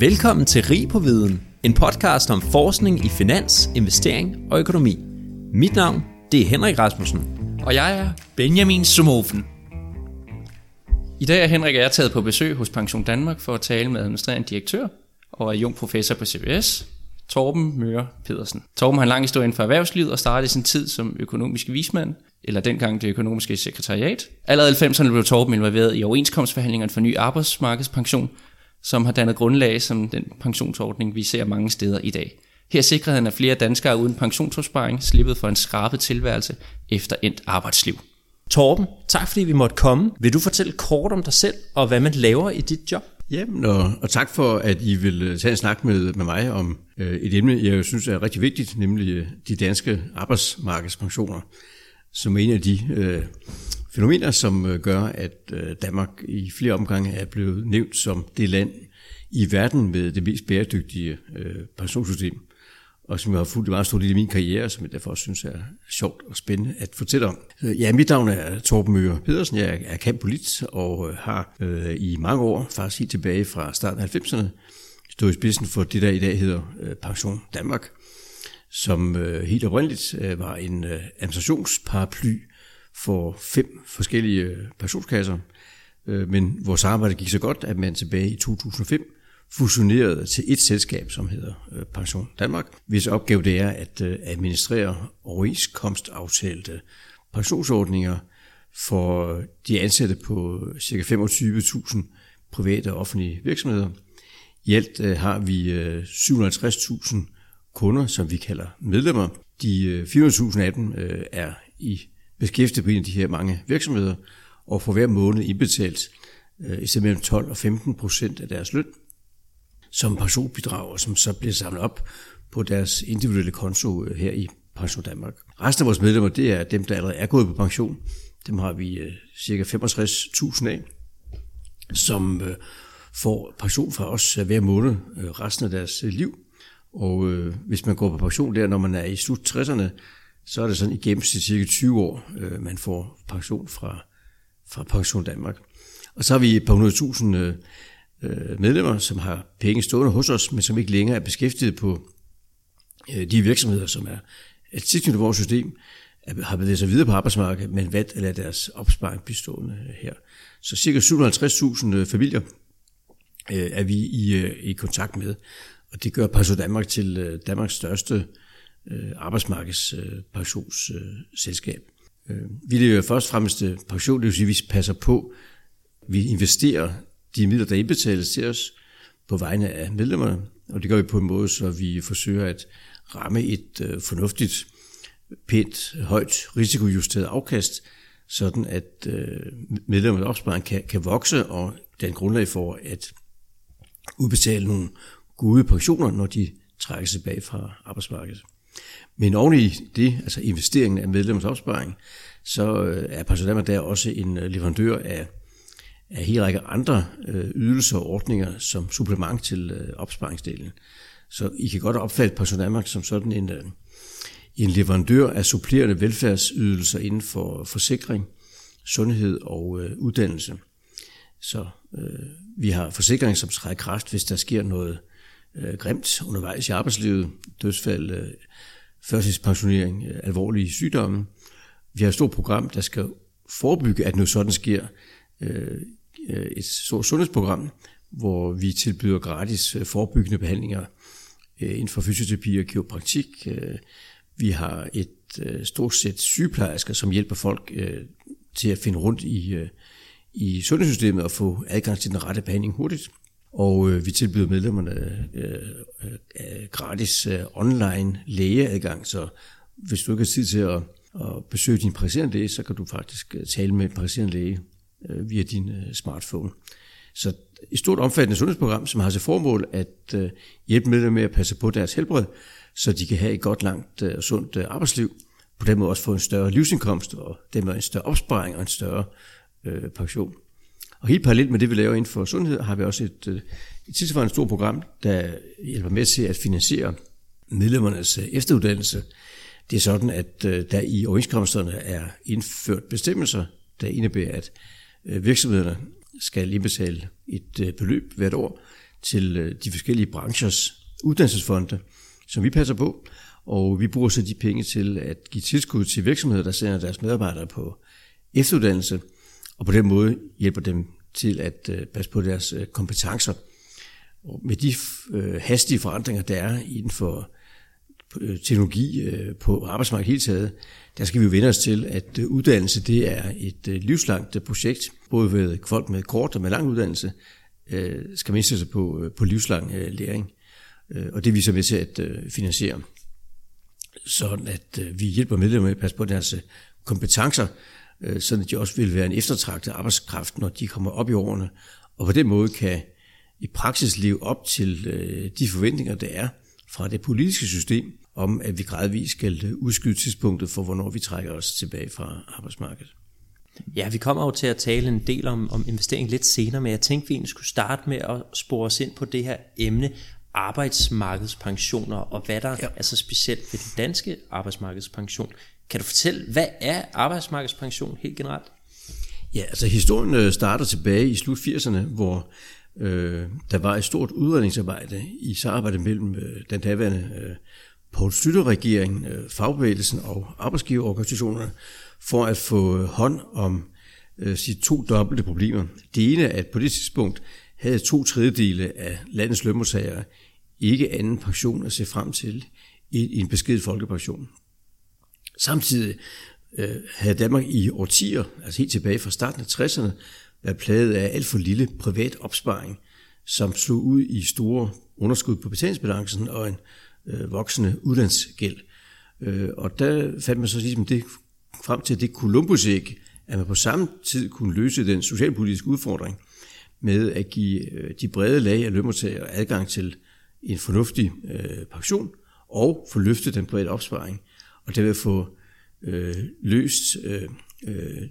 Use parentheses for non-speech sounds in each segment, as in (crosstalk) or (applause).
Velkommen til Rig på Viden, en podcast om forskning i finans, investering og økonomi. Mit navn, det er Henrik Rasmussen. Og jeg er Benjamin Sumofen. I dag er Henrik og jeg taget på besøg hos Pension Danmark for at tale med administrerende direktør og er professor på CBS, Torben Møre Pedersen. Torben har en lang historie inden for erhvervslivet og startede sin tid som økonomisk vismand, eller dengang det økonomiske sekretariat. Allerede i 90'erne blev Torben involveret i overenskomstforhandlingerne for ny arbejdsmarkedspension, som har dannet grundlag som den pensionsordning, vi ser mange steder i dag. Her sikrede han, at flere danskere uden pensionsopsparing slippede for en skrabet tilværelse efter endt arbejdsliv. Torben, tak fordi vi måtte komme. Vil du fortælle kort om dig selv og hvad man laver i dit job? Jamen, og, og tak for, at I vil øh, tage en snak med, med mig om øh, et emne, jeg synes er rigtig vigtigt, nemlig øh, de danske arbejdsmarkedspensioner, som er en af de øh, fænomener, som øh, gør, at øh, Danmark i flere omgange er blevet nævnt som det land i verden med det mest bæredygtige øh, pensionssystem og som jeg har fulgt meget stort i min karriere, som jeg derfor synes er sjovt og spændende at fortælle om. Ja, mit navn er Torben Møre Pedersen, jeg er kampolit og har i mange år, faktisk helt tilbage fra starten af 90'erne, stået i spidsen for det, der i dag hedder Pension Danmark, som helt oprindeligt var en administrationsparaply for fem forskellige øh, pensionskasser, øh, men vores arbejde gik så godt, at man tilbage i 2005 fusionerede til et selskab, som hedder øh, Pension Danmark, hvis opgave det er at administrere overenskomstaftalte pensionsordninger for de ansatte på ca. 25.000 private og offentlige virksomheder. I alt har vi 750.000 kunder, som vi kalder medlemmer. De 400.000 af dem er i beskæftiget på en af de her mange virksomheder, og for hver måned indbetalt øh, i stedet mellem 12 og 15 procent af deres løn som pensionsbidrag, som så bliver samlet op på deres individuelle konto øh, her i Pension Danmark. Resten af vores medlemmer, det er dem, der allerede er gået på pension. Dem har vi øh, cirka 65.000 af, som øh, får pension fra os øh, hver måned øh, resten af deres liv. Og hvis man går på pension der, når man er i slut 60'erne, så er det sådan i gennemsnit cirka 20 år, øh, man får pension fra, fra Pension Danmark. Og så har vi et par hundrede øh, øh, medlemmer, som har penge stående hos os, men som ikke længere er beskæftiget på øh, de virksomheder, som er, et tilknyttet vores system, har bevæget sig videre på arbejdsmarkedet, men valgt at lade deres opsparing blive stående øh, her. Så cirka 750.000 familier øh, er vi i, øh, i kontakt med, og det gør Pension Danmark til øh, Danmarks største øh, arbejdsmarkedspensionsselskab. Øh, øh, vi lever først og fremmest øh, pension, det vil sige, at vi passer på, vi investerer de midler, der indbetales til os på vegne af medlemmerne, og det gør vi på en måde, så vi forsøger at ramme et øh, fornuftigt, pænt, højt risikojusteret afkast, sådan at øh, medlemmernes opsparing kan, kan vokse, og den grundlag for at udbetale nogle gode pensioner, når de trækker sig tilbage fra arbejdsmarkedet. Men oven i det, altså investeringen af medlemmers opsparing, så øh, er pensionærerne der også en øh, leverandør af af hele række andre øh, ydelser og ordninger som supplement til opsparingsdelen. Så I kan godt opfatte Pension som sådan en, en leverandør af supplerende velfærdsydelser inden for forsikring, sundhed og øh, uddannelse. Så øh, vi har forsikring, som træder kraft, hvis der sker noget øh, grimt undervejs i arbejdslivet, dødsfald, øh, førtidspensionering, øh, alvorlige sygdomme. Vi har et stort program, der skal forebygge, at noget sådan sker øh, øh et stort sundhedsprogram, hvor vi tilbyder gratis øh, forebyggende behandlinger øh, inden for fysioterapi og kiropraktik. Øh, vi har et øh, stort sæt sygeplejersker, som hjælper folk til at finde rundt i, i sundhedssystemet og få adgang til den rette behandling hurtigt. Og øh, vi tilbyder medlemmerne øh, øh, gratis online lægeadgang, så hvis du ikke har tid til at, at besøge din praktiserende læge, så kan du faktisk tale med en praktiserende læge øh, via din øh, smartphone. Så et stort omfattende sundhedsprogram, som har til formål at øh, hjælpe medlemmer med at passe på deres helbred, så de kan have et godt, langt og sundt arbejdsliv. På den måde også få en større livsindkomst, og dermed en større opsparing og en større øh, pension. Og helt parallelt med det, vi laver inden for sundhed, har vi også et, øh, et tilsvarende stort program, der hjælper med til at finansiere medlemmernes øh, efteruddannelse. Det er sådan, at øh, der i overenskomsterne er indført bestemmelser, der indebærer, at virksomhederne skal indbetale et beløb hvert år til de forskellige branchers uddannelsesfonde, som vi passer på, og vi bruger så de penge til at give tilskud til virksomheder, der sender deres medarbejdere på efteruddannelse, og på den måde hjælper dem til at øh, passe på deres øh, kompetencer. Og med de øh, hastige forandringer, der er inden for teknologi på arbejdsmarkedet helt taget, der skal vi jo vende os til, at uddannelse det er et livslangt projekt, både ved folk med kort og med lang uddannelse, skal man sig på, på livslang læring. Og det er vi så med til at finansiere sådan at vi hjælper medlemmer med at passe på deres kompetencer, øh, sådan at de også vil være en eftertragtet arbejdskraft, når de kommer op i årene, og på den måde kan i praksis leve op til de forventninger, der er fra det politiske system, om at vi gradvist skal udskyde tidspunktet for, hvornår vi trækker os tilbage fra arbejdsmarkedet. Ja, vi kommer jo til at tale en del om, om investering lidt senere, men jeg tænkte, vi egentlig skulle starte med at spore os ind på det her emne, arbejdsmarkedspensioner, og hvad der ja. er så specielt ved den danske arbejdsmarkedspension. Kan du fortælle, hvad er arbejdsmarkedspension helt generelt? Ja, altså historien øh, starter tilbage i slut 80'erne, hvor øh, der var et stort udredningsarbejde i samarbejde mellem øh, den daværende øh, Poul Slytter-regering, øh, fagbevægelsen og arbejdsgiverorganisationerne, for at få øh, hånd om øh, sit to dobbelte problemer. Det ene er, at på det tidspunkt havde to tredjedele af landets lønmodtagere ikke anden pension at se frem til i en besked folkepension. Samtidig øh, havde Danmark i årtier, altså helt tilbage fra starten af 60'erne, været plaget af alt for lille privat opsparing, som slog ud i store underskud på betalingsbalancen og en øh, voksende udlandsgæld. Øh, og der fandt man så ligesom det frem til det Columbus-æg, at man på samme tid kunne løse den socialpolitiske udfordring – med at give øh, de brede lag af lønmodtagere adgang til en fornuftig øh, pension og få løftet den private opsparing, og derved få øh, løst øh, øh,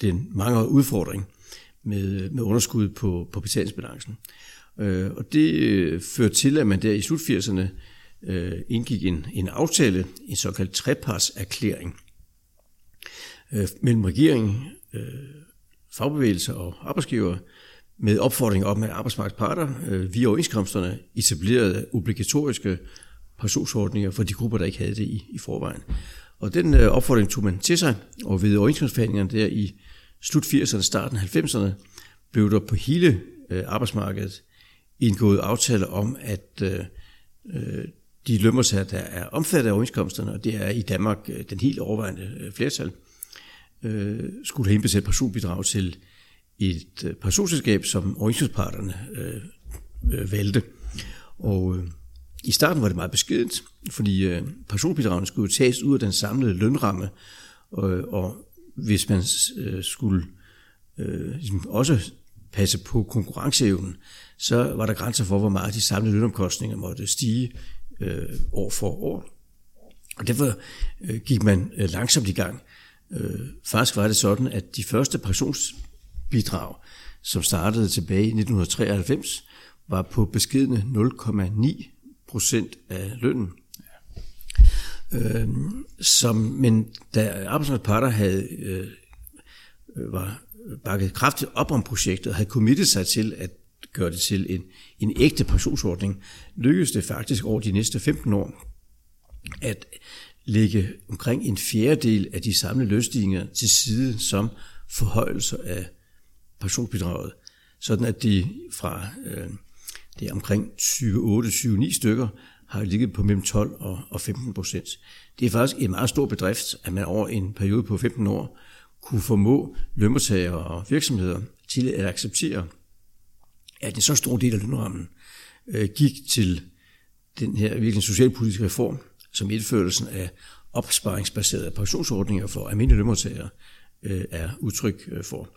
den mange udfordring med, med underskud på, på betalingsbalancen. Øh, og det øh, førte til, at man der i slut 80'erne øh, indgik en, en aftale, en såkaldt trepartserklæring øh, mellem regeringen, øh, fagbevægelser og arbejdsgiver, med opfordring om, at arbejdsmarkedsparter øh, via overenskomsterne etablerede obligatoriske pensionsordninger for de grupper, der ikke havde det i, i forvejen. Og den øh, opfordring tog man til sig, og ved overenskomstforhandlingerne der i slut 80'erne, starten 90'erne, blev der på hele øh, arbejdsmarkedet indgået aftaler om, at øh, øh, de lønmodtagere, der er omfattet af overenskomsterne, og det er i Danmark øh, den helt overvejende øh, flertal, øh, skulle have indbetalt personbidrag til et øh, pensionsselskab, som overenskomstparterne øh, øh, valgte. Og øh, i starten var det meget beskedent, fordi øh, pensionsbidragene skulle tages ud af den samlede lønramme, og, og hvis man øh, skulle øh, ligesom også passe på konkurrenceevnen, så var der grænser for, hvor meget de samlede lønomkostninger måtte stige øh, år for år. Og derfor øh, gik man øh, langsomt i gang. Øh, faktisk var det sådan, at de første pensionsbidrag, som startede tilbage i 1993, var på beskedende 0,9 procent af lønnen. Ja. Øh, som, men da arbejdsmarkedsparter havde øh, var bakket kraftigt op om projektet og havde committet sig til at gøre det til en, en ægte pensionsordning, lykkedes det faktisk over de næste 15 år at lægge omkring en fjerdedel af de samlede lønstigninger til side som forhøjelser af pensionsbidraget, sådan at de fra øh, det er omkring 28-29 stykker har ligget på mellem 12 og, 15 procent. Det er faktisk en meget stor bedrift, at man over en periode på 15 år kunne formå lønmodtagere og virksomheder til at acceptere, at en så stor del af lønrammen øh, gik til den her virkelig socialpolitiske reform, som indførelsen af opsparingsbaserede pensionsordninger for almindelige lønmodtagere øh, er udtryk øh, for.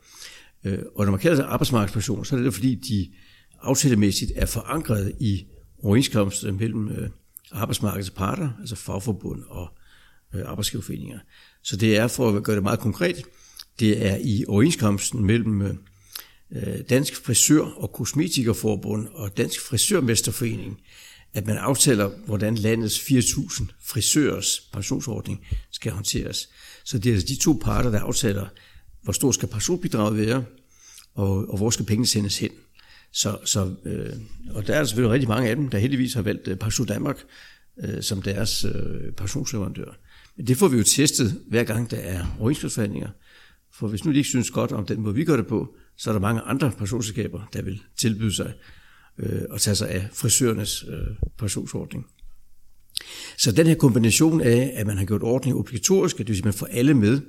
Og når man kalder det arbejdsmarkedspension, så er det fordi, de aftalemæssigt er forankret i overenskomster mellem øh, arbejdsmarkedets parter, altså fagforbund og øh, arbejdsgiverforeninger. Så det er, for at gøre det meget konkret, det er i overenskomsten mellem øh, Dansk Frisør- og Kosmetikerforbund og Dansk Frisørmesterforening, at man aftaler, hvordan landets 4.000 frisørers pensionsordning skal håndteres. Så det er altså de to parter, der aftaler, hvor stor skal pensionsbidraget være, og, og hvor skal pengene sendes hen. Så, så, øh, og der er selvfølgelig rigtig mange af dem, der heldigvis har valgt øh, Pension Danmark øh, som deres øh, pensionsleverandør. Men det får vi jo testet hver gang, der er overenskomstforhandlinger. For hvis nu de ikke synes godt om den måde, vi gør det på, så er der mange andre pensionsselskaber, der vil tilbyde sig øh, at tage sig af frisørernes øh, pensionsordning. Så den her kombination af, at man har gjort ordningen obligatorisk, det vil sige, at man får alle med,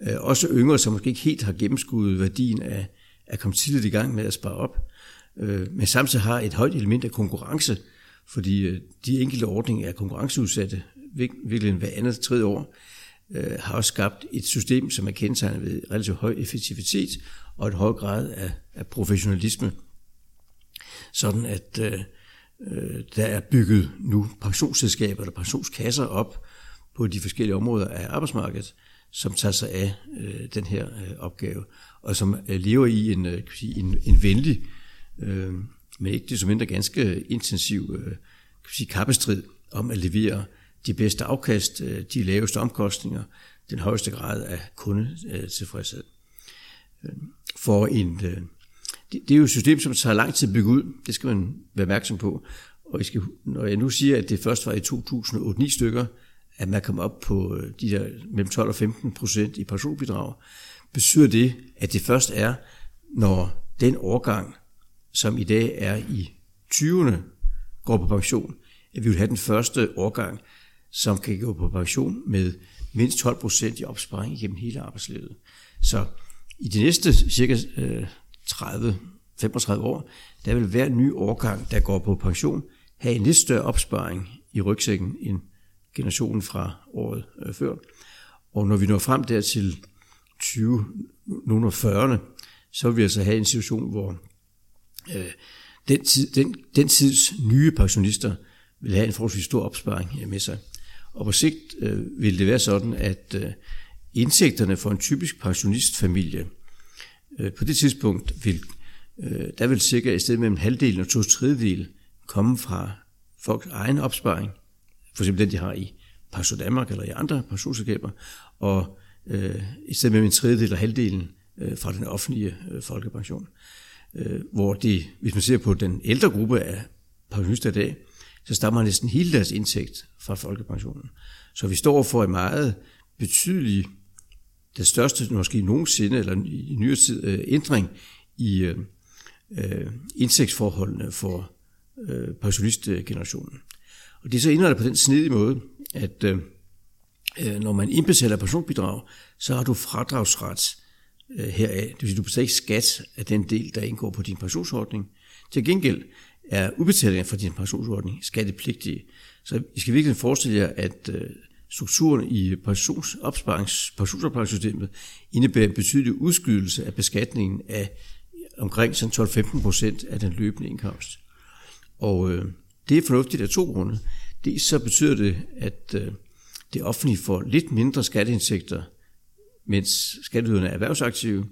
øh, også yngre, som måske ikke helt har gennemskuddet værdien af er kommet tidligt i gang med at spare op, øh, men samtidig har et højt element af konkurrence, fordi øh, de enkelte ordninger er konkurrenceudsatte, virkelig hver andet tredje år, øh, har også skabt et system, som er kendetegnet ved relativt høj effektivitet og et høj grad af, af professionalisme. Sådan at øh, øh der er bygget nu pensionsselskaber eller pensionskasser op på de forskellige områder af arbejdsmarkedet, som tager sig af øh, den her øh, opgave, og som øh, lever i en, øh, kan sige, en, en venlig, øh, men ikke det som mindre ganske intensiv øh, kan sige, kappestrid om at levere de bedste afkast, øh, de laveste omkostninger, den højeste grad af kundetilfredshed. Øh, for en, øh, det er jo et system, som tager lang tid at bygge ud, det skal man være opmærksom på. Og I skal, når jeg nu siger, at det først var i 2008-9 stykker, at man kom op på de der mellem 12 og 15 procent i personbidrag, betyder det, at det først er, når den årgang, som i dag er i 20'erne, går på pension, at vi vil have den første årgang, som kan gå på pension med mindst 12 procent i opsparing gennem hele arbejdslivet. Så i de næste cirka øh, 30 35 år, der vil hver ny årgang, der går på pension, have en lidt større opsparing i rygsækken end generationen fra året øh, før. Og når vi når frem dertil 2040'erne, så vil vi altså have en situation, hvor øh, den, tid, den, den tids nye pensionister vil have en forholdsvis stor opsparing øh, med sig. Og på sigt øh, vil det være sådan, at øh, indsigterne for en typisk pensionistfamilie på det tidspunkt vil, der vil cirka i stedet mellem halvdelen og to tredjedel komme fra folks egen opsparing, for eksempel den, de har i Pension Danmark eller i andre pensionsselskaber, og øh, i stedet med en tredjedel og halvdelen øh, fra den offentlige øh, folkepension. Øh, hvor de, hvis man ser på den ældre gruppe af pensionister i dag, så stammer næsten hele deres indtægt fra folkepensionen. Så vi står for en meget betydelig, det største måske nogensinde, eller i nyere tid, øh, ændring i øh, øh, indtægtsforholdene for øh, pensionistgenerationen. Og det er så indrettet på den snedige måde, at øh, Øh, når man indbetaler personbidrag, så har du fradragsret øh, heraf. Det vil sige, du betaler ikke skat af den del, der indgår på din pensionsordning. Til gengæld er udbetalingen fra din pensionsordning skattepligtige. Så I skal virkelig forestille jer, at øh, strukturen i pensionsopsparingssystemet indebærer en betydelig udskydelse af beskatningen af omkring 12-15 procent af den løbende indkomst. Og øh, det er fornuftigt af to grunde. Det så betyder det, at øh, det offentlige får lidt mindre skatteindtægter, mens skatteyderne er erhvervsaktive,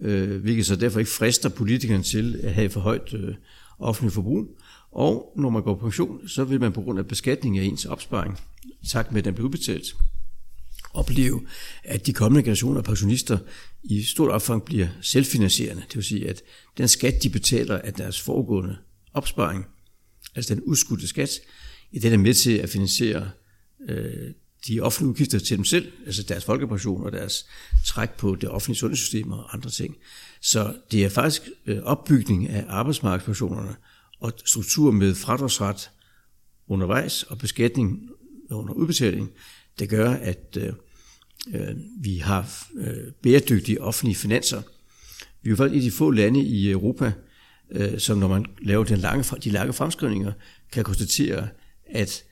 øh, hvilket så derfor ikke frister politikerne til at have for højt øh, offentligt forbrug. Og når man går på pension, så vil man på grund af beskatning af ens opsparing, tak med at den bliver udbetalt, opleve, at de kommende generationer af pensionister i stort omfang bliver selvfinansierende. Det vil sige, at den skat, de betaler af deres foregående opsparing, altså den udskudte skat, i den er med til at finansiere øh, de offentlige udgifter til dem selv, altså deres folkepension og deres træk på det offentlige sundhedssystem og andre ting. Så det er faktisk øh, opbygning af arbejdsmarkedspensionerne og struktur med fradragsret undervejs og beskatning under udbetaling, der gør, at øh, øh vi har øh, bæredygtige offentlige finanser. Vi er jo faktisk et af de få lande i Europa, øh, som når man laver den lange, de lange fremskrivninger, kan konstatere, at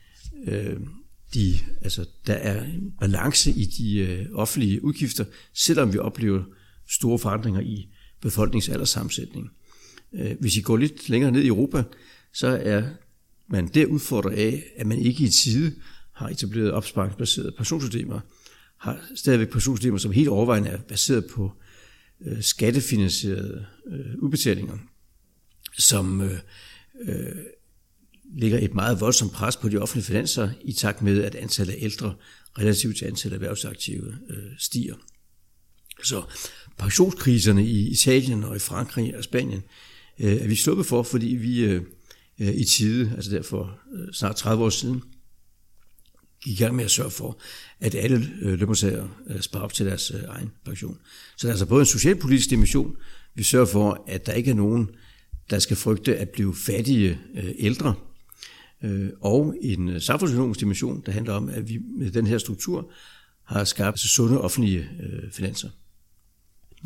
øh, de, altså, der er en balance i de øh, offentlige udgifter, selvom vi oplever store forandringer i befolkningsalderssammensætningen. Øh, hvis I går lidt længere ned i Europa, så er man der udfordret af, at man ikke i tide har etableret opsparingsbaserede pensionssystemer, har stadigvæk pensionssystemer, som helt overvejende er baseret på øh, skattefinansierede øh, udbetalinger, som øh, øh, lægger et meget voldsomt pres på de offentlige finanser i takt med, at antallet af ældre relativt til antallet af erhvervsaktive øh, stiger. Så pensionskriserne i Italien og i Frankrig og Spanien øh, er vi sluppet for, fordi vi øh, øh i tide, altså derfor øh, snart 30 år siden, gik i gang med at sørge for, at alle øh, lønmodtagere øh, sparer op til deres øh, egen pension. Så der er altså både en socialpolitisk dimension, vi sørger for, at der ikke er nogen, der skal frygte at blive fattige øh, ældre, Øh, og en øh, samfundsøkonomisk dimension, der handler om, at vi med den her struktur har skabt sunde offentlige øh, finanser.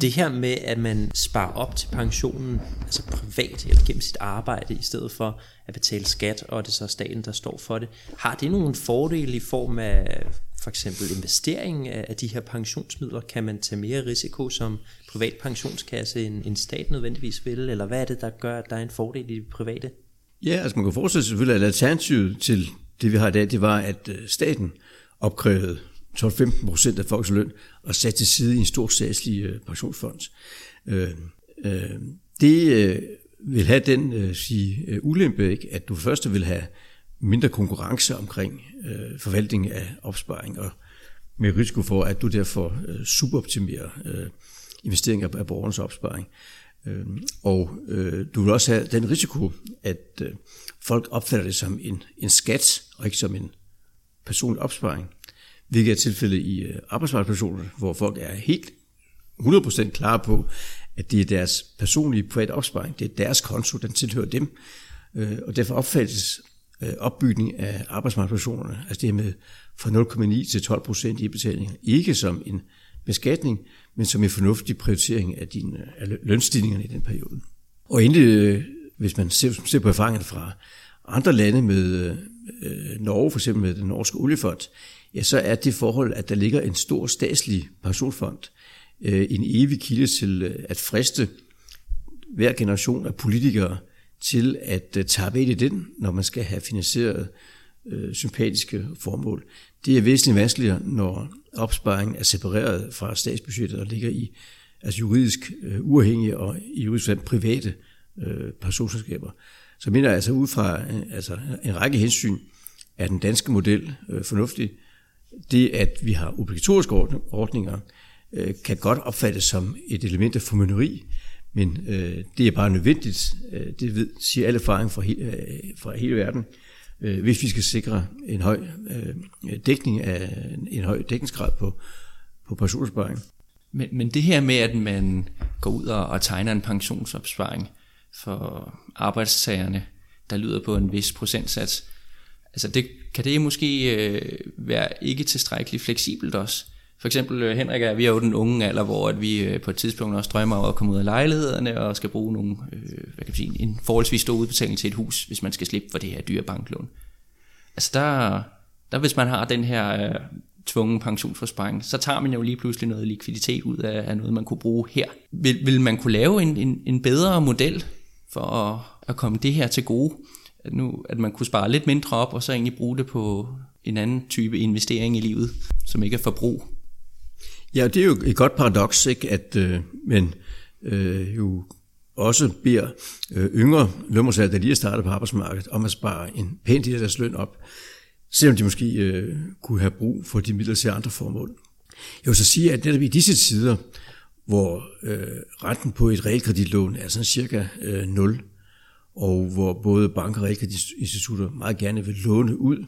Det her med, at man sparer op til pensionen, altså privat eller gennem sit arbejde, i stedet for at betale skat, og det er så staten, der står for det, har det nogle fordele i form af for eksempel investering af de her pensionsmidler? Kan man tage mere risiko som privat pensionskasse, end, end stat nødvendigvis vil? Eller hvad er det, der gør, at der er en fordel i det private? Ja, altså man kan forestille sig selvfølgelig, at alternativet til det, vi har i dag, det var, at øh, staten opkrævede 12-15 procent af folks løn og satte til side i en stor statslig øh, pensionsfond. Øh, øh, det øh, vil have den øh, sige, ulempe, ikke? at du først vil have mindre konkurrence omkring øh, forvaltning af opsparing, og med risiko for, at du derfor øh, suboptimerer øh, investeringer af borgernes opsparing. Øh, Øhm, og øh, du vil også have den risiko, at øh, folk opfatter det som en, en skat, og ikke som en personlig opsparing hvilket er tilfældet i øh, hvor folk er helt 100% klare på, at det er deres personlige private opsparing, det er deres konto, den tilhører dem, øh, og derfor opfattes øh, opbygning af arbejdsmarkedspensionerne, altså det med fra 0,9 til 12% i betaling, ikke som en beskatning, men som en fornuftig prioritering af, din, øh, af lønstigningerne i den periode. Og endelig, øh, hvis man ser, ser på erfaringerne fra andre lande med øh, Norge, for eksempel med den norske oliefond, ja, så er det forhold, at der ligger en stor statslig pensionsfond, øh, en evig kilde til øh, at friste hver generation af politikere til at øh, tabe ind i den, når man skal have finansieret øh, Øh, sympatiske formål. Det er væsentligt vanskeligere, når opsparingen er separeret fra statsbudgettet og ligger i altså juridisk øh, uafhængige og i juridisk private øh, pensionsselskaber. Så mener jeg altså ud fra øh, altså en række hensyn, er den danske model øh, fornuftig, det, at vi har obligatoriske ordninger, øh, kan godt opfattes som et element af formynderi, men øh, det er bare nødvendigt, øh, det ved, siger alle erfaring fra, he, øh, fra hele verden, Øh, hvis vi skal sikre en høj øh, dækning af en høj dækningsgrad på, på pensionsopsparing. Men, men det her med, at man går ud og, og tegner en pensionsopsparing for arbejdstagerne, der lyder på en vis procentsats, Altså det, kan det måske øh, være ikke tilstrækkeligt fleksibelt også? For eksempel øh, Henrik er, vi er jo den unge alder, hvor at vi øh, på et tidspunkt også drømmer om at komme ud af lejlighederne og skal bruge nogle, øh, hvad kan man sige, en forholdsvis stor udbetaling til et hus, hvis man skal slippe for det her dyre banklån. Altså der, der hvis man har den her øh, tvungen pensionsforsparing, så tager man jo lige pludselig noget likviditet ud af, af noget, man kunne bruge her. Vil, vil man kunne lave en, en, en bedre model for at, at komme det her til gode? at, nu, at man kunne spare lidt mindre op, og så egentlig bruge det på en anden type investering i livet, som ikke er forbrug. Ja, det er jo et godt paradoks, ikke? at øh, men øh, jo også beder øh, yngre lønmodtagere, der lige er startet på arbejdsmarkedet, om at spare en pæn del af deres løn op, selvom de måske øh, kunne have brug for de midler til andre formål. Jeg vil så sige, at netop i disse tider, hvor øh, renten på et realkreditlån er sådan cirka øh, 0, og hvor både banker og realkreditinstitutter meget gerne vil låne ud,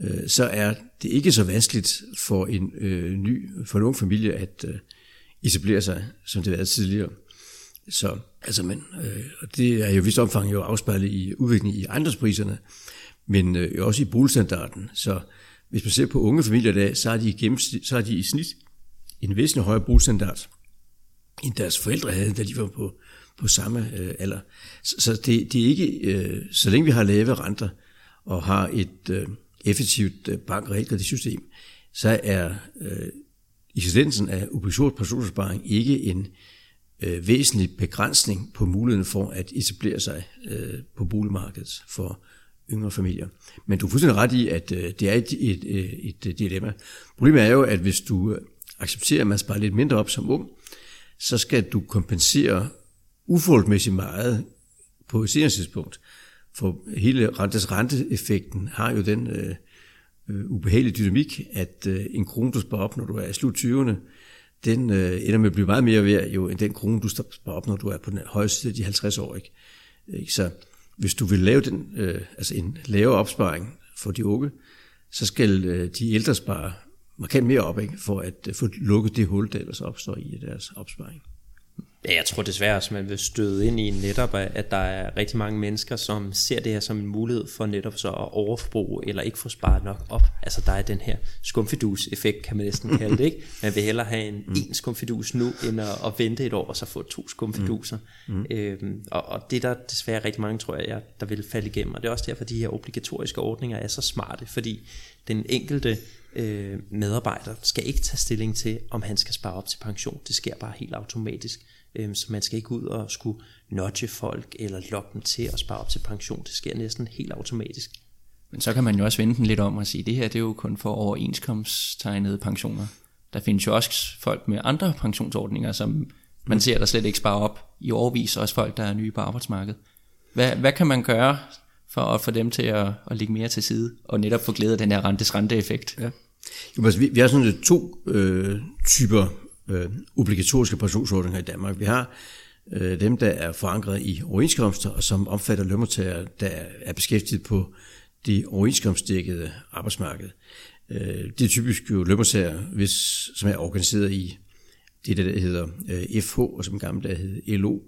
øh, så er det ikke så vanskeligt for en øh, ny, for en ung familie at øh, etablere sig, som det var tidligere. Så altså, men, øh, og det er jo vist omfang jo afspejlet i udviklingen i ejendomspriserne, men øh, også i boligstandarden. Så hvis man ser på unge familier i dag, så har de i, så har de i snit en væsentlig højere boligstandard, end deres forældre havde, da de var på på samme øh, alder. Så, så det, det er ikke, øh, så længe vi har lave renter og har et øh, effektivt øh, bank- og system, så er øh, eksistensen af obligatorisk pensionsopsparing ikke en øh, væsentlig begrænsning på muligheden for at etablere sig øh, på boligmarkedet for yngre familier. Men du er fuldstændig ret i, at øh, det er et, et, øh, et, et dilemma. Problemet er jo, at hvis du accepterer, at man sparer lidt mindre op som ung, så skal du kompensere uforholdsmæssigt meget på et senere tidspunkt. For hele rentes renteeffekten har jo den øh, øh, ubehagelige dynamik, at øh, en krone, du sparer op, når du er i slut 20'erne, den øh, ender med at blive meget mere værd jo, end den krone, du sparer op, når du er på den højeste side af de 50 år. Ikke? Ikke? Så hvis du vil lave den, øh, altså en lavere opsparing for de unge, så skal øh, de ældre spare markant mere op, ikke? for at øh, få lukket det hul, der ellers opstår i deres opsparing. Ja, jeg tror desværre at man vil støde ind i netop, at der er rigtig mange mennesker, som ser det her som en mulighed for netop så at overforbruge eller ikke få sparet nok op. Altså der er den her skumfidus-effekt, kan man næsten kalde det, ikke? Man vil hellere have en mm. en skumfidus nu, end at, at vente et år og så få to skumfiduser. Mm. Mm. Øhm, og, og det er der desværre rigtig mange, tror jeg, der vil falde igennem. Og det er også derfor, de her obligatoriske ordninger er så smarte, fordi den enkelte øh, medarbejder skal ikke tage stilling til, om han skal spare op til pension. Det sker bare helt automatisk. Øh, så man skal ikke ud og skulle nudge folk eller lokke dem til at spare op til pension. Det sker næsten helt automatisk. Men så kan man jo også vende den lidt om og sige, at det her det er jo kun for overenskomsttegnede pensioner. Der findes jo også folk med andre pensionsordninger, som man ser, der slet ikke sparer op i overvis, også folk, der er nye på arbejdsmarkedet. Hvad, hvad kan man gøre for at få dem til at, at ligge mere til side, og netop få glæde af den her rentes renteeffekt? Ja. Jo, altså, vi, vi har sådan to øh, typer øh, obligatoriske pensionsordninger i Danmark. Vi har øh, dem, der er forankret i overenskomster, og som omfatter lønmodtagere, der er beskæftiget på det overenskomstdækkede arbejdsmarked. Øh, det er typisk jo lønmodtagere, hvis, som er organiseret i det, der hedder øh, FH, og som gammel der hed LO,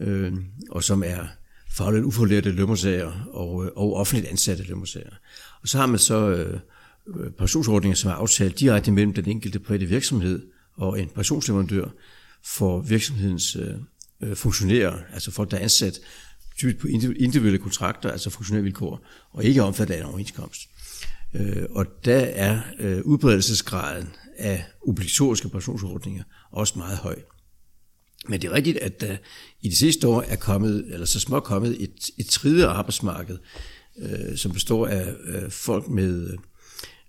øh, og som er fagligt uforlærte lønmodtagere og, øh, og offentligt ansatte lønmodtagere. Og så har man så øh, øh pensionsordninger, som er aftalt direkte mellem den enkelte private virksomhed og en pensionsleverandør for virksomhedens øh, øh, funktionærer, altså folk, der er ansat typisk på individuelle kontrakter, altså funktionærvilkår, og ikke omfattet af en overenskomst. Øh, og der er øh, udbredelsesgraden af obligatoriske pensionsordninger også meget høj. Men det er rigtigt, at der i de sidste år er kommet, eller så småt kommet et, et tredje arbejdsmarked, øh, som består af øh, folk med øh,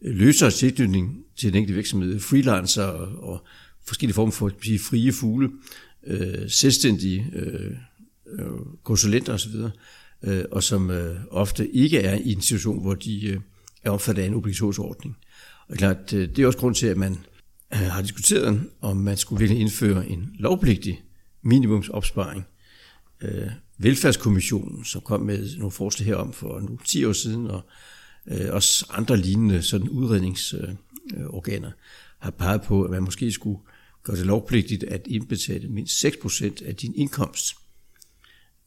løsere tilknytning til den enkelte virksomhed, freelancer og, og forskellige former for sige, frie fugle, øh, selvstændige øh, øh, konsulenter osv., øh, og som øh, ofte ikke er i en situation, hvor de øh, er omfattet af en obligatorisk ordning. Og klart, øh, det er også grund til, at man øh, har diskuteret, om man skulle virkelig indføre en lovpligtig minimumsopsparing. Øh, Velfærdskommissionen, som kom med nogle forslag herom for nu 10 år siden, og øh, også andre lignende sådan udredningsorganer, øh, øh, har peget på, at man måske skulle gør det lovpligtigt at indbetale mindst 6% af din indkomst.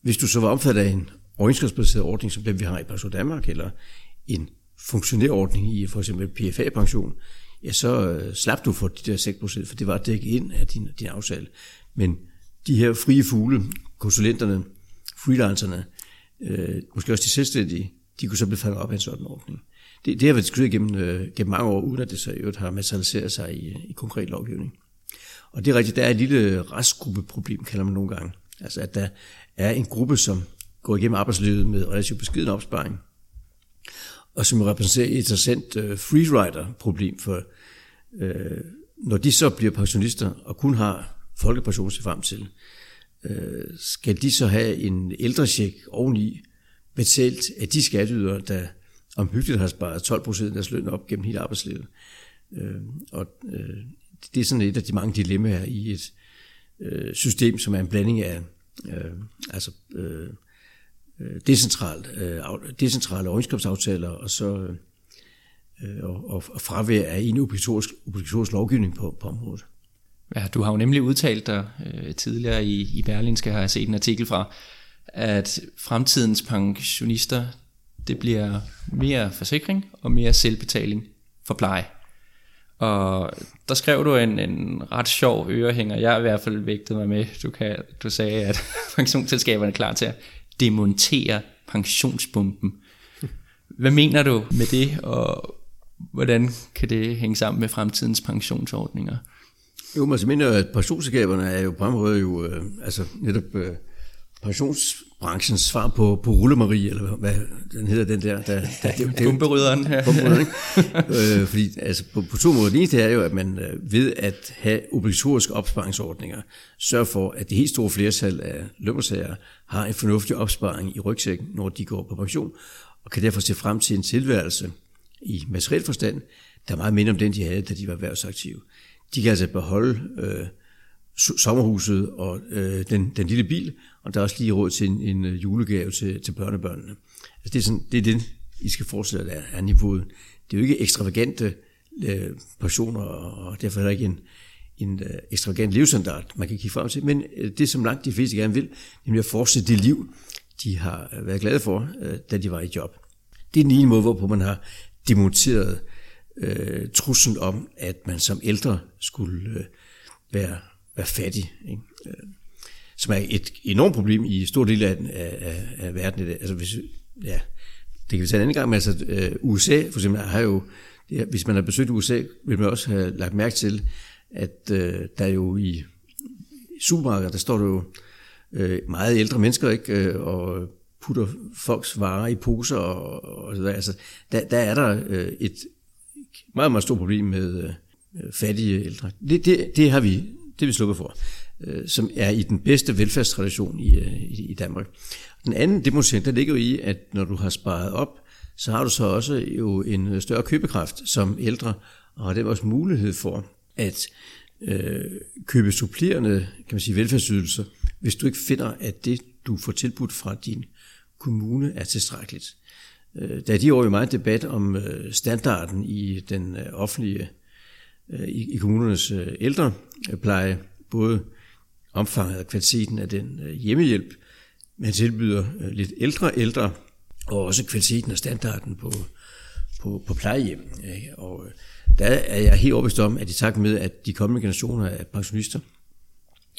Hvis du så var omfattet af en overenskomstbaseret ordning, som den vi har i Pension Danmark, eller en funktionærordning i for eksempel PFA-pension, ja, så øh, slap du for de der 6%, for det var dækket ind af din, din aftale. Men de her frie fugle, konsulenterne, freelancerne, øh, måske også de selvstændige, de kunne så blive fanget op af en sådan ordning. Det, det har været diskuteret gennem, øh, gennem mange år, uden at det så i øvrigt har materialiseret sig i, i konkret lovgivning. Og det er rigtigt, der er et lille restgruppeproblem, kalder man nogle gange. Altså at der er en gruppe, som går igennem arbejdslivet med relativt beskeden opsparing, og som repræsenterer et interessant uh, freerider-problem, for øh, når de så bliver pensionister og kun har folkepension til frem til, øh, skal de så have en ældrecheck oveni, betalt af de skatteydere, der omhyggeligt har sparet 12 procent af deres løn op gennem hele arbejdslivet. Øh, og øh, det er sådan et af de mange dilemmaer i et øh, system, som er en blanding af øh, altså, øh, decentral, øh, øh decentrale overenskomstaftaler og så øh, og, og, og fravær af en obligatorisk, obligatorisk lovgivning på, på området. Ja, du har jo nemlig udtalt dig øh, tidligere i, i Berlinske, har jeg set en artikel fra, at fremtidens pensionister, det bliver mere forsikring og mere selvbetaling for pleje. Og der skrev du en, en ret sjov ørehænger. Jeg har i hvert fald vægtet mig med. Du, kan, du sagde, at (laughs) pensionsselskaberne er klar til at demontere pensionsbomben. Hvad mener du med det, og hvordan kan det hænge sammen med fremtidens pensionsordninger? Jo, man mener, at pensionsselskaberne er jo på en måde jo, øh, altså netop øh, pensionsbranchens svar på, på Rullemarie, eller hvad den hedder, den der. der, der det, det, Bumperydderen. Ja. øh, fordi altså, på, på to måder. Det ene er jo, at man øh, ved at have obligatoriske opsparingsordninger, sørger for, at det helt store flertal af lønmodtagere har en fornuftig opsparing i rygsækken, når de går på pension, og kan derfor se frem til en tilværelse i materiel forstand, der er meget mindre om den, de havde, da de var erhvervsaktive. de kan altså beholde øh, sommerhuset og øh, den, den lille bil, og der er også lige råd til en, en øh, julegave til, til børnebørnene. Altså det, er sådan, det er det, I skal forestille jer, er niveauet. Det er jo ikke ekstravagante øh, portioner, og derfor er der ikke en, en øh, ekstravagant levestandard, man kan kigge frem til, men øh, det, som langt de fleste gerne vil, nemlig at fortsætte det liv, de har øh, været glade for, øh, da de var i job. Det er den ene måde, hvorpå man har demonteret øh, truslen om, at man som ældre skulle øh, være, være fattig. Ikke? Øh, som er et enormt problem i stor del af, af, af verden. Altså hvis, ja, det kan vi tage en anden gang, men altså øh, USA for eksempel har jo, det, hvis man har besøgt USA, vil man også have lagt mærke til, at øh, der jo i supermarkeder, der står der jo øh, meget ældre mennesker, ikke, øh, og putter folks varer i poser, og, og så der. Altså, der, der er der øh, et meget, meget stort problem med øh, fattige ældre. Det, det, det har vi, det er vi sluppet for, øh, som er i den bedste velfærdstradition i, øh, i, Danmark. Den anden demonstration, der ligger jo i, at når du har sparet op, så har du så også jo en øh, større købekraft som ældre, og har det også mulighed for at øh, købe supplerende kan man sige, velfærdsydelser, hvis du ikke finder, at det, du får tilbudt fra din kommune, er tilstrækkeligt. Øh, der er de år jo meget debat om øh, standarden i den øh, offentlige, øh, Øh, i, i kommunernes øh, ældrepleje, både omfanget og kvaliteten af den øh, hjemmehjælp, man tilbyder lidt ældre ældre, og også kvaliteten og standarden på, på, på plejehjem. Og der er jeg helt overbevist om, at i takt med, at de kommende generationer af pensionister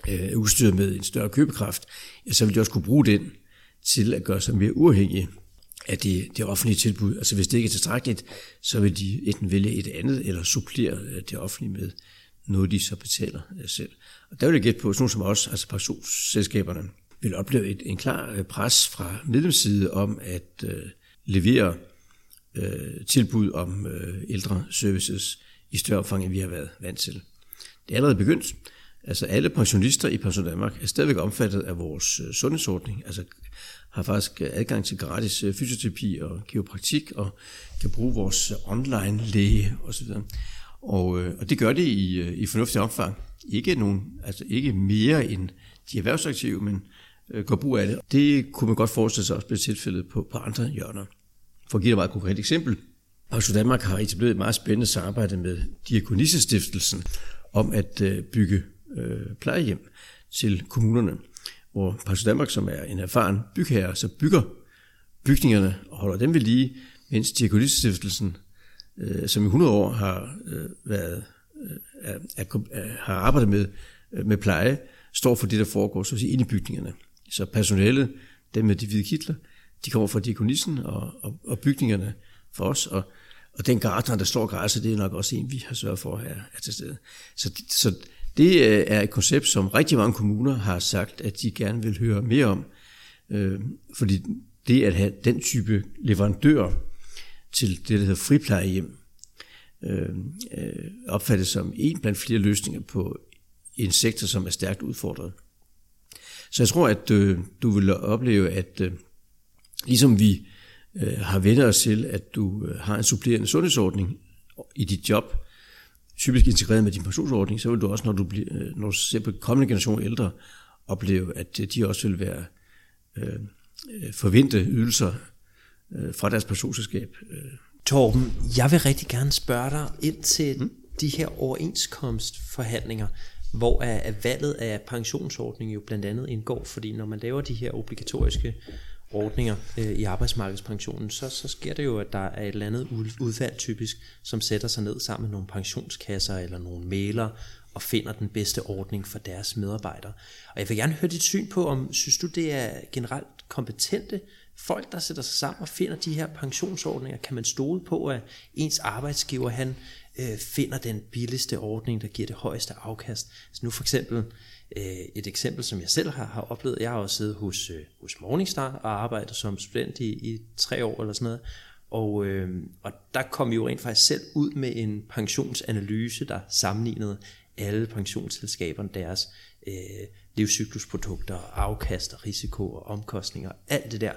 er udstyret med en større købekraft, så vil de også kunne bruge den til at gøre sig mere uafhængige af det, det offentlige tilbud. Altså hvis det ikke er tilstrækkeligt, så vil de enten vælge et andet, eller supplere øh, det offentlige med noget, de så betaler øh, selv. Og der vil jeg gætte på, sådan nogle som os, altså pensionsselskaberne, vil opleve et, en klar øh, pres fra medlemsside om at øh, levere øh, tilbud om øh, ældre services i større omfang, end vi har været vant til. Det er allerede begyndt. Altså alle pensionister i Pension Danmark er stadigvæk omfattet af vores sundhedsordning, altså har faktisk øh, adgang til gratis øh, fysioterapi og kiropraktik, og kan bruge vores øh, online læge osv. Og, og det gør det i, i fornuftig omfang. Ikke, nogen, altså ikke mere end de erhvervsaktive, men øh, går brug af det. Det kunne man godt forestille sig også blive tilfældet på, på andre hjørner. For at give dig et meget konkret eksempel. Pension Danmark har etableret et meget spændende samarbejde med Diakonissestiftelsen om at øh, bygge øh, plejehjem til kommunerne, hvor Pension Danmark, som er en erfaren bygherre, så bygger bygningerne og holder dem ved lige, mens Diakonissestiftelsen, øh, som i 100 år har øh, været øh, er, er, har arbejdet med, øh, med pleje, står for det, der foregår så at sige, inde i bygningerne. Så personalet, dem med de hvide kitler, de kommer fra diakonissen og, og, og bygningerne for os, og, og den gartner, der står græsset, det er nok også en, vi har sørget for at er til stede. Så, så det øh, er et koncept, som rigtig mange kommuner har sagt, at de gerne vil høre mere om, øh, fordi det at have den type leverandør til det, der hedder friplejehjem, øh, øh, opfattes som en blandt flere løsninger på en sektor, som er stærkt udfordret. Så jeg tror, at øh, du vil opleve, at øh, ligesom vi øh, har vendt os til, at du øh, har en supplerende sundhedsordning i dit job, typisk integreret med din pensionsordning, så vil du også, når du, bliver, øh, når du ser på kommende generation ældre, opleve, at øh, de også vil være øh, forvente ydelser øh, fra deres pensionsselskab. Torben, jeg vil rigtig gerne spørge dig ind til hmm? de her overenskomstforhandlinger hvor er, valget af pensionsordning jo blandt andet indgår, fordi når man laver de her obligatoriske ordninger øh, i arbejdsmarkedspensionen, så, så sker det jo, at der er et eller andet udvalg typisk, som sætter sig ned sammen med nogle pensionskasser eller nogle mailer og finder den bedste ordning for deres medarbejdere. Og jeg vil gerne høre dit syn på, om synes du, det er generelt kompetente folk, der sætter sig sammen og finder de her pensionsordninger? Kan man stole på, at ens arbejdsgiver han øh, finder den billigste ordning, der giver det højeste afkast. Så nu for eksempel øh, Øh, et eksempel, som jeg selv har, har oplevet. Jeg har også siddet hos, øh, hos Morningstar og arbejdet som student i, i tre år eller sådan noget. Og, øh, og der kom vi jo rent faktisk selv ud med en pensionsanalyse, der sammenlignede alle pensionsselskaberne, deres øh, livscyklusprodukter, afkast og risiko og omkostninger, alt det der.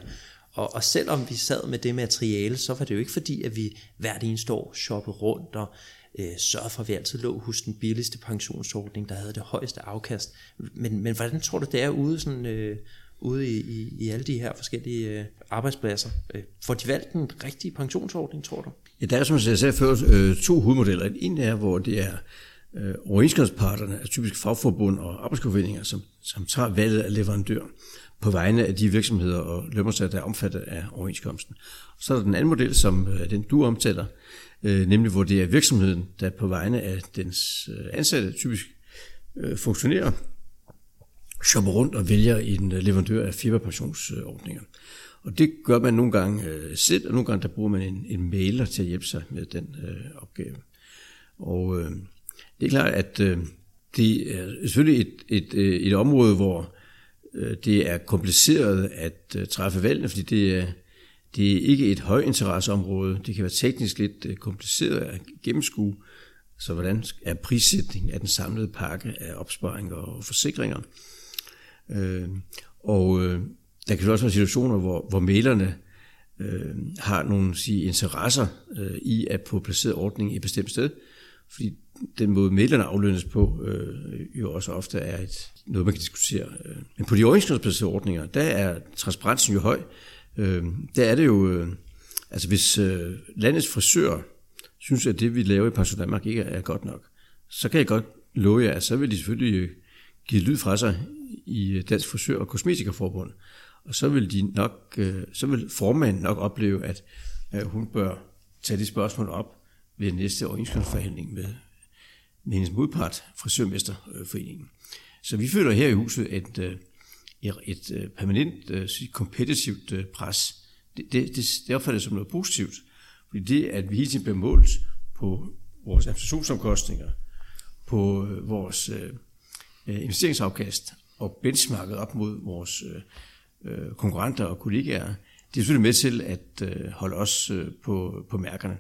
Og, og selvom vi sad med det materiale, så var det jo ikke fordi, at vi hvert eneste år shoppede rundt og øh, sørgede for, at vi altid lå hos den billigste pensionsordning, der havde det højeste afkast. Men, men hvordan tror du, det er ude, sådan, øh, ude i, i, i alle de her forskellige øh, arbejdspladser? Øh, får de valgt den rigtige pensionsordning, tror du? Ja, der er, som jeg sagde før, øh, to hovedmodeller. En er, hvor det er øh, overenskomstparterne, altså typisk fagforbund og arbejdsgiverforeninger, som, som tager valget af leverandør på vegne af de virksomheder og lønmodtagere, der er omfattet af overenskomsten. Så er der den anden model, som øh, den du omtaler, øh, nemlig hvor det er virksomheden, der på vegne af dens øh, ansatte, typisk øh, funktionærer, shopper rundt og vælger en øh, leverandør af firmapensionsordninger. Og det gør man nogle gange øh, selv, og nogle gange der bruger man en, en mailer til at hjælpe sig med den øh, opgave. Og øh, det er klart, at øh, det er selvfølgelig et, et, øh, et område, hvor øh, det er kompliceret at øh, træffe valgene, fordi det er, det er ikke et højinteresseområde. Det kan være teknisk lidt øh, kompliceret at gennemskue. Så hvordan er prissætningen af den samlede pakke af opsparinger og forsikringer? Øh, og øh, der kan også være situationer, hvor, hvor mailerne øh, har nogle sige, interesser øh, i at få placeret ordningen i et bestemt sted, fordi den måde mailerne aflønnes på øh, jo også ofte er et, noget, man kan diskutere. Øh, men på de overenskomstbaserede ordninger, der er transparensen jo høj. Øh, der er det jo, øh, altså hvis øh, landets frisør synes, at det vi laver i Pension Danmark ikke er godt nok, så kan jeg godt love jer, at så vil de selvfølgelig øh, give lyd fra sig i øh, Dansk Frisør- og Kosmetikerforbund. Og så vil, de nok, øh, så vil formanden nok opleve, at hun bør tage de spørgsmål op ved næste overenskomstforhandling med, med hendes modpart, Frisørmesterforeningen. Så vi føler her i huset at, øh, et, et øh, permanent øh, kompetitivt øh, pres. Det, det, det, det jeg som noget positivt, fordi det, at vi hele tiden bliver målt på vores administrationsomkostninger, på vores investeringsafkast og benchmarket op mod vores øh, konkurrenter og kollegaer, det er selvfølgelig med til at øh, holde os øh, på, på mærkerne.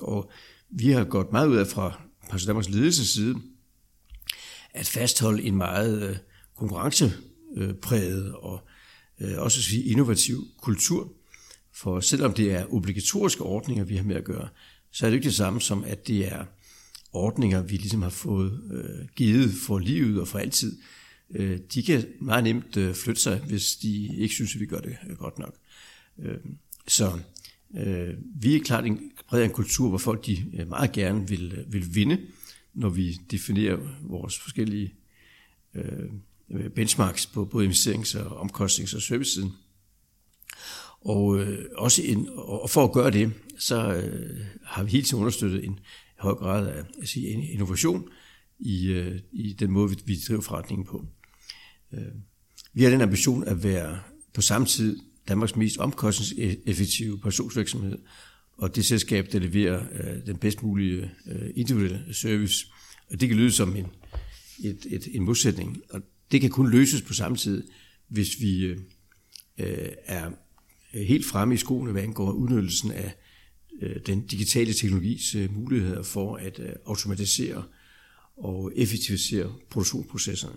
Og vi har gået meget ud af fra Pension Danmarks ledelses side, at fastholde en meget øh, Øh, præget og øh, også sige innovativ kultur. For selvom det er obligatoriske ordninger, vi har med at gøre, så er det ikke det samme som, at det er ordninger, vi ligesom har fået øh, givet for livet og for altid øh, de kan meget nemt øh, flytte sig, hvis de ikke synes, at vi gør det øh, godt nok. Øh, så øh, vi er klart en, præget en kultur, hvor folk de øh, meget gerne vil, øh, vil vinde, når vi definerer vores forskellige øh, Øh, benchmarks på både investerings- og omkostnings- og servicesiden. Og, øh, også en, og for at gøre det, så øh, har vi hele tiden understøttet en høj grad af at sige, innovation i, øh, i den måde, vi, vi driver forretningen på. Øh, vi har den ambition at være på samme tid Danmarks mest omkostningseffektive pensionsvirksomhed, og det selskab, der leverer øh, den bedst mulige øh, individuelle service. Og det kan lyde som en, et, et, en modsætning, og det kan kun løses på samme tid, hvis vi øh, er helt fremme i skoene, hvad angår udnyttelsen af øh, den digitale teknologis øh, muligheder for at øh, automatisere og effektivisere produktionsprocesserne.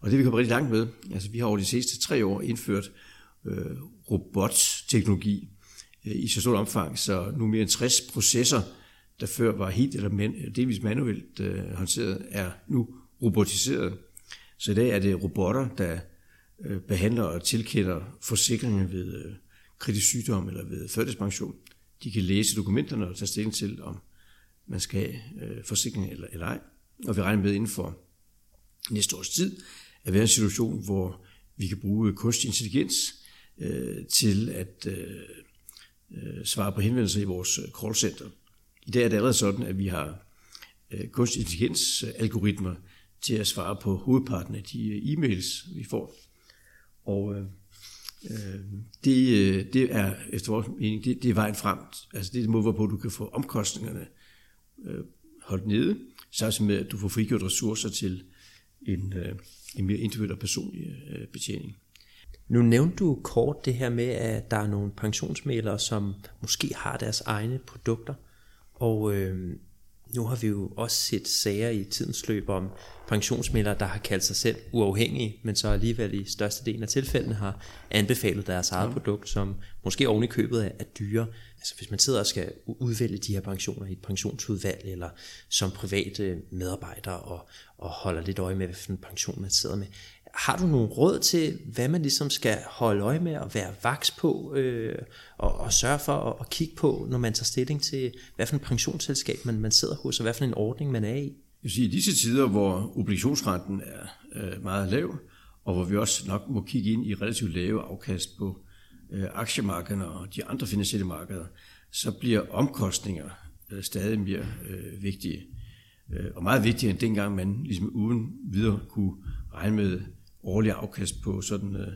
Og det vi kommer rigtig langt med, altså vi har over de sidste tre år indført øh, robotteknologi øh, i så stort omfang, så nu mere end 60 processer, der før var helt eller man, delvis manuelt øh, håndteret, er nu robotiseret. Så i dag er det robotter, der øh, behandler og tilkender forsikringer ved øh, kritisk sygdom eller ved førtidspension. De kan læse dokumenterne og tage stilling til, om man skal have øh, forsikring eller, eller ej. Og vi regner med inden for næste års tid, at være en situation, hvor vi kan bruge kunstig intelligens øh, til at øh, svare på henvendelser i vores callcenter. I dag er det allerede sådan, at vi har øh, kunstig intelligens algoritmer til at svare på hovedparten af de øh, e-mails, vi får. Og øh, øh det, øh, det er efter vores mening, det, det er vejen frem. Altså det er det måde, hvorpå du kan få omkostningerne øh, holdt nede, samtidig med, at du får frigjort ressourcer til en, øh, en mere individuel og personlig øh, betjening. Nu nævnte du kort det her med, at der er nogle pensionsmælere, som måske har deres egne produkter, og øh, nu har vi jo også set sager i tidens løb om pensionsmidler, der har kaldt sig selv uafhængige, men så alligevel i størstedelen af tilfældene har anbefalet deres eget ja. produkt, som måske oven i købet er, er dyre. Altså hvis man sidder og skal udvælge de her pensioner i et pensionsudvalg, eller som private medarbejder og, og holder lidt øje med, hvilken pension man sidder med, har du nogle råd til, hvad man ligesom skal holde øje med og være vaks på, øh, og, og sørge for at, at kigge på, når man tager stilling til, hvad for en pensionsselskab man, man sidder hos, og hvad for en ordning man er i? Jeg sige, I disse tider, hvor obligationsrenten er øh, meget lav, og hvor vi også nok må kigge ind i relativt lave afkast på øh, aktiemarkederne og de andre finansielle markeder, så bliver omkostninger øh, stadig mere øh, vigtige. Øh, og meget vigtigere end dengang man ligesom uden videre kunne regne med årlig afkast på sådan øh,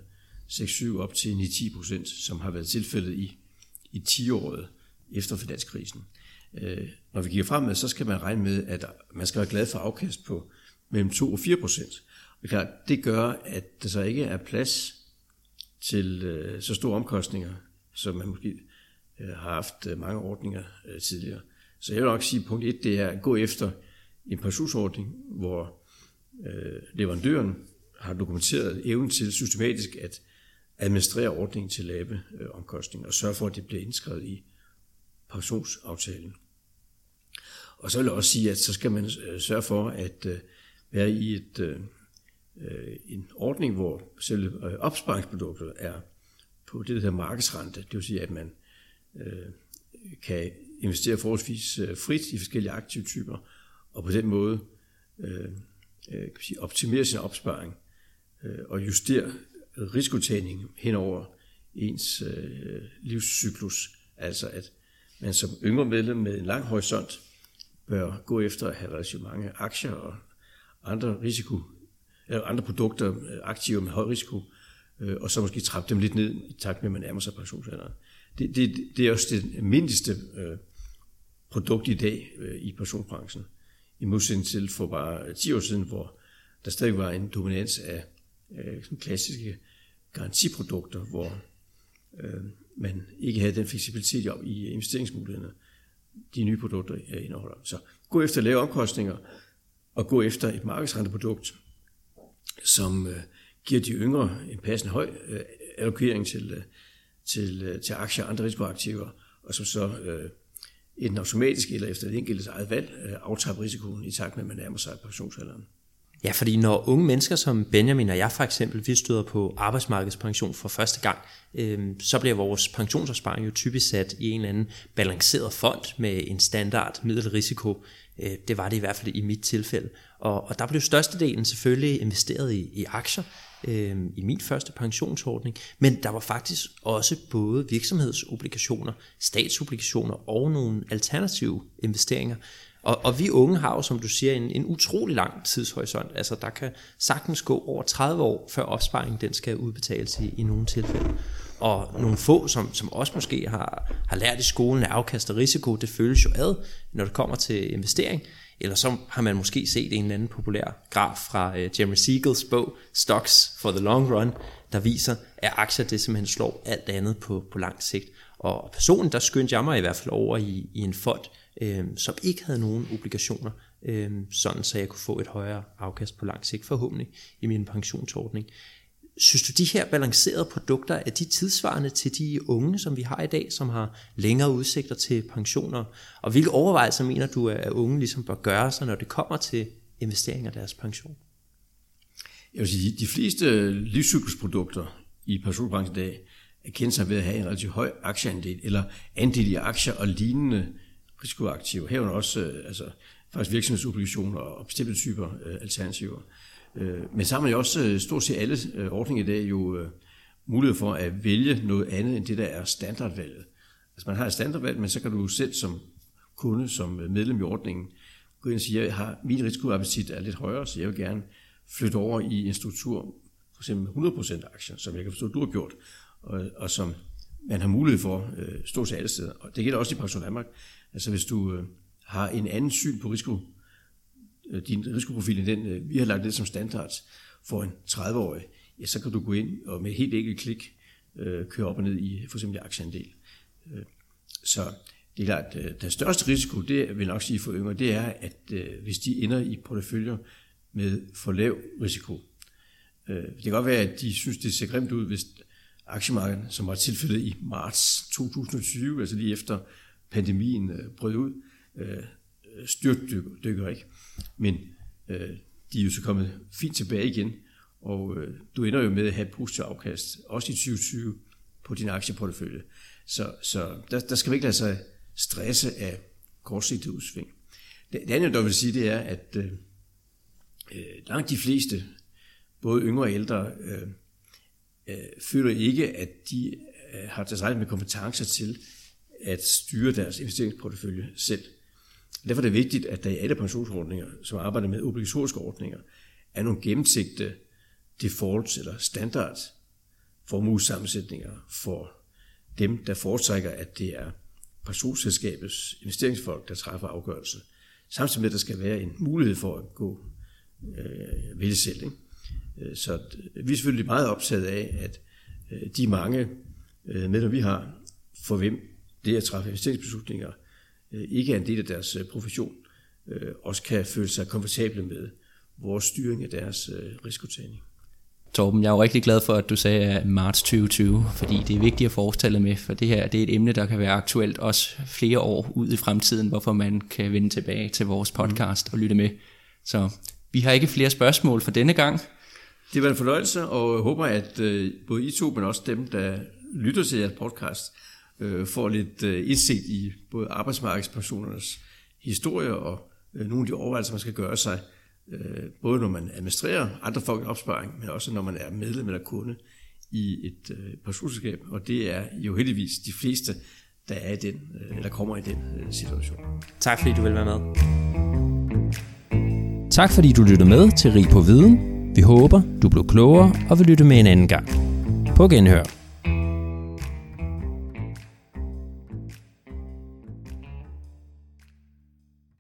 6-7 op til 9-10 procent, som har været tilfældet i, i 10-året efter finanskrisen. Øh, når vi kigger fremad, så skal man regne med, at man skal være glad for afkast på mellem 2 og 4 procent. Og klart, det gør, at der så ikke er plads til øh, så store omkostninger, som man måske øh, har haft øh, mange ordninger øh, tidligere. Så jeg vil nok sige, at punkt 1, det er at gå efter en pensionsordning, hvor øh, leverandøren har dokumenteret evnen til systematisk at administrere ordningen til lave øh, omkostninger og sørge for, at det bliver indskrevet i pensionsaftalen. Og så vil jeg også sige, at så skal man øh, sørge for at øh, være i et, øh, øh en ordning, hvor selve øh, opsparingsproduktet er på det, der hedder markedsrente. Det vil sige, at man øh, kan investere forholdsvis frit i forskellige aktive typer, og på den måde øh, kan sige, optimere sin opsparing Øh, og justere risikotagning hen over ens øh, livscyklus. Altså at man som yngre medlem med en lang horisont bør gå efter at have relativt mange aktier og andre risiko, eller andre produkter, øh, aktiver med høj risiko, øh, og så måske trappe dem lidt ned i takt med, at man nærmer sig pensionsalderen. Det, det, det er også det mindste øh, produkt i dag øh, i pensionsbranchen, i modsætning til for bare 10 år siden, hvor der stadig var en dominans af Øh, sådan klassiske garantiprodukter, hvor øh, man ikke havde den fleksibilitet i investeringsmulighederne, de nye produkter indeholder. Så gå efter lave omkostninger, og gå efter et markedsrenteprodukt, som øh, giver de yngre en passende høj øh, allokering til, øh, til, øh, til aktier og andre risikoaktiver, og som så øh, enten automatisk eller efter det enkeltes eget valg øh, aftager risikoen i takt med, at man nærmer sig pensionsalderen. Ja, fordi når unge mennesker som Benjamin og jeg for eksempel, vi støder på arbejdsmarkedspension for første gang, øh, så bliver vores pensionsopsparing jo typisk sat i en eller anden balanceret fond med en standard middelrisiko. Øh, det var det i hvert fald i mit tilfælde. Og, og der blev størstedelen selvfølgelig investeret i, i aktier øh, i min første pensionsordning, men der var faktisk også både virksomhedsobligationer, statsobligationer og nogle alternative investeringer, og, og vi unge har jo, som du siger, en, en utrolig lang tidshorisont. Altså der kan sagtens gå over 30 år, før opsparingen den skal udbetales i, i nogle tilfælde. Og nogle få, som, som også måske har, har lært i skolen, at afkast og risiko, det føles jo ad, når det kommer til investering. Eller så har man måske set en eller anden populær graf fra uh, Jeremy Siegels bog, Stocks for the Long Run, der viser, at aktier det simpelthen slår alt andet på, på lang sigt. Og personen, der skyndte jeg mig i hvert fald over i, i en fond, øh, som ikke havde nogen obligationer, øh, sådan så jeg kunne få et højere afkast på lang sigt forhåbentlig i min pensionsordning. Synes du, de her balancerede produkter, er de tidsvarende til de unge, som vi har i dag, som har længere udsigter til pensioner? Og hvilke overvejelser mener du, at unge ligesom bør gøre sig, når det kommer til investeringer af deres pension? Jeg vil sige, de fleste livscyklusprodukter i pensionsbranchen i dag er kendt sig ved at have en relativt høj aktieandel, eller andel i aktier og lignende risikoaktiver, herunder også øh, altså, faktisk virksomhedsobligationer og bestemte typer øh, alternativer. Øh, men så har man jo også øh, stort set alle øh, ordninger i dag jo øh, mulighed for at vælge noget andet end det, der er standardvalget. Altså man har et standardvalg, men så kan du selv som kunde, som øh, medlem i ordningen, gå ind og sige, at jeg har, min risikoappetit er lidt højere, så jeg vil gerne flytte over i en struktur, for eksempel 100% aktier, som jeg kan forstå, du har gjort, og, og som man har mulighed for øh, stort set alle steder. Og det gælder også i Pension Danmark, Altså hvis du øh, har en anden syn på risiko, øh, din risikoprofil end den, øh, vi har lagt det som standard for en 30-årig, ja, så kan du gå ind og med et helt enkelt klik øh, køre op og ned i for eksempel aktieandel. Øh, så det er klart, at øh, den største risiko, det vil nok sige for yngre, det er, at øh, hvis de ender i porteføljer med for lav risiko. Øh, det kan godt være, at de synes, det ser grimt ud, hvis aktiemarkedet, som var tilfældet i marts 2020, altså lige efter pandemien øh, brød ud, øh, styrtdykker ikke. Men øh, de er jo så kommet fint tilbage igen, og du ender jo med at have et positivt afkast, også i 2020, på din aktieportefølje. Så, så der, der skal vi ikke lade sig stresse af kortsigtet udsving. Det, det andet, jeg vil sige, det er, at øh, langt de fleste, både yngre og ældre, øh, øh, føler ikke, at de øh, har tilstrækkeligt med kompetencer til at styre deres investeringsportefølje selv. Derfor er det vigtigt, at der i alle pensionsordninger, som arbejder med obligatoriske ordninger, er nogle gennemsigte defaults eller standard formuesammensætninger for dem, der foretrækker, at det er pensionsselskabets investeringsfolk, der træffer afgørelsen. Samtidig med, at der skal være en mulighed for at gå øh, vælge selv. Ikke? Øh, så øh, vi er selvfølgelig meget optaget af, at øh, de mange medlemmer, vi har, for hvem det at træffe investeringsbeslutninger ikke er en del af deres profession, også kan føle sig komfortable med vores styring af deres risikotagning. Torben, jeg er jo rigtig glad for, at du sagde marts 2020, fordi det er vigtigt at forestille med, for det her det er et emne, der kan være aktuelt også flere år ud i fremtiden, hvorfor man kan vende tilbage til vores podcast og lytte med. Så vi har ikke flere spørgsmål for denne gang. Det var en fornøjelse, og jeg håber, at øh, både I to, men også dem, der lytter til jeres podcast, øh, får lidt øh, indsigt i både arbejdsmarkedspersonernes historie og nogle af de overvejelser, man skal gøre sig både når man administrerer andre folks opsparing, men også når man er medlem eller kunde i et pensionsselskab, og det er jo heldigvis de fleste, der er i den, eller kommer i den situation. Tak fordi du vil være med. Tak fordi du lyttede med til Rig på Viden. Vi håber, du blev klogere og vil lytte med en anden gang. På genhør.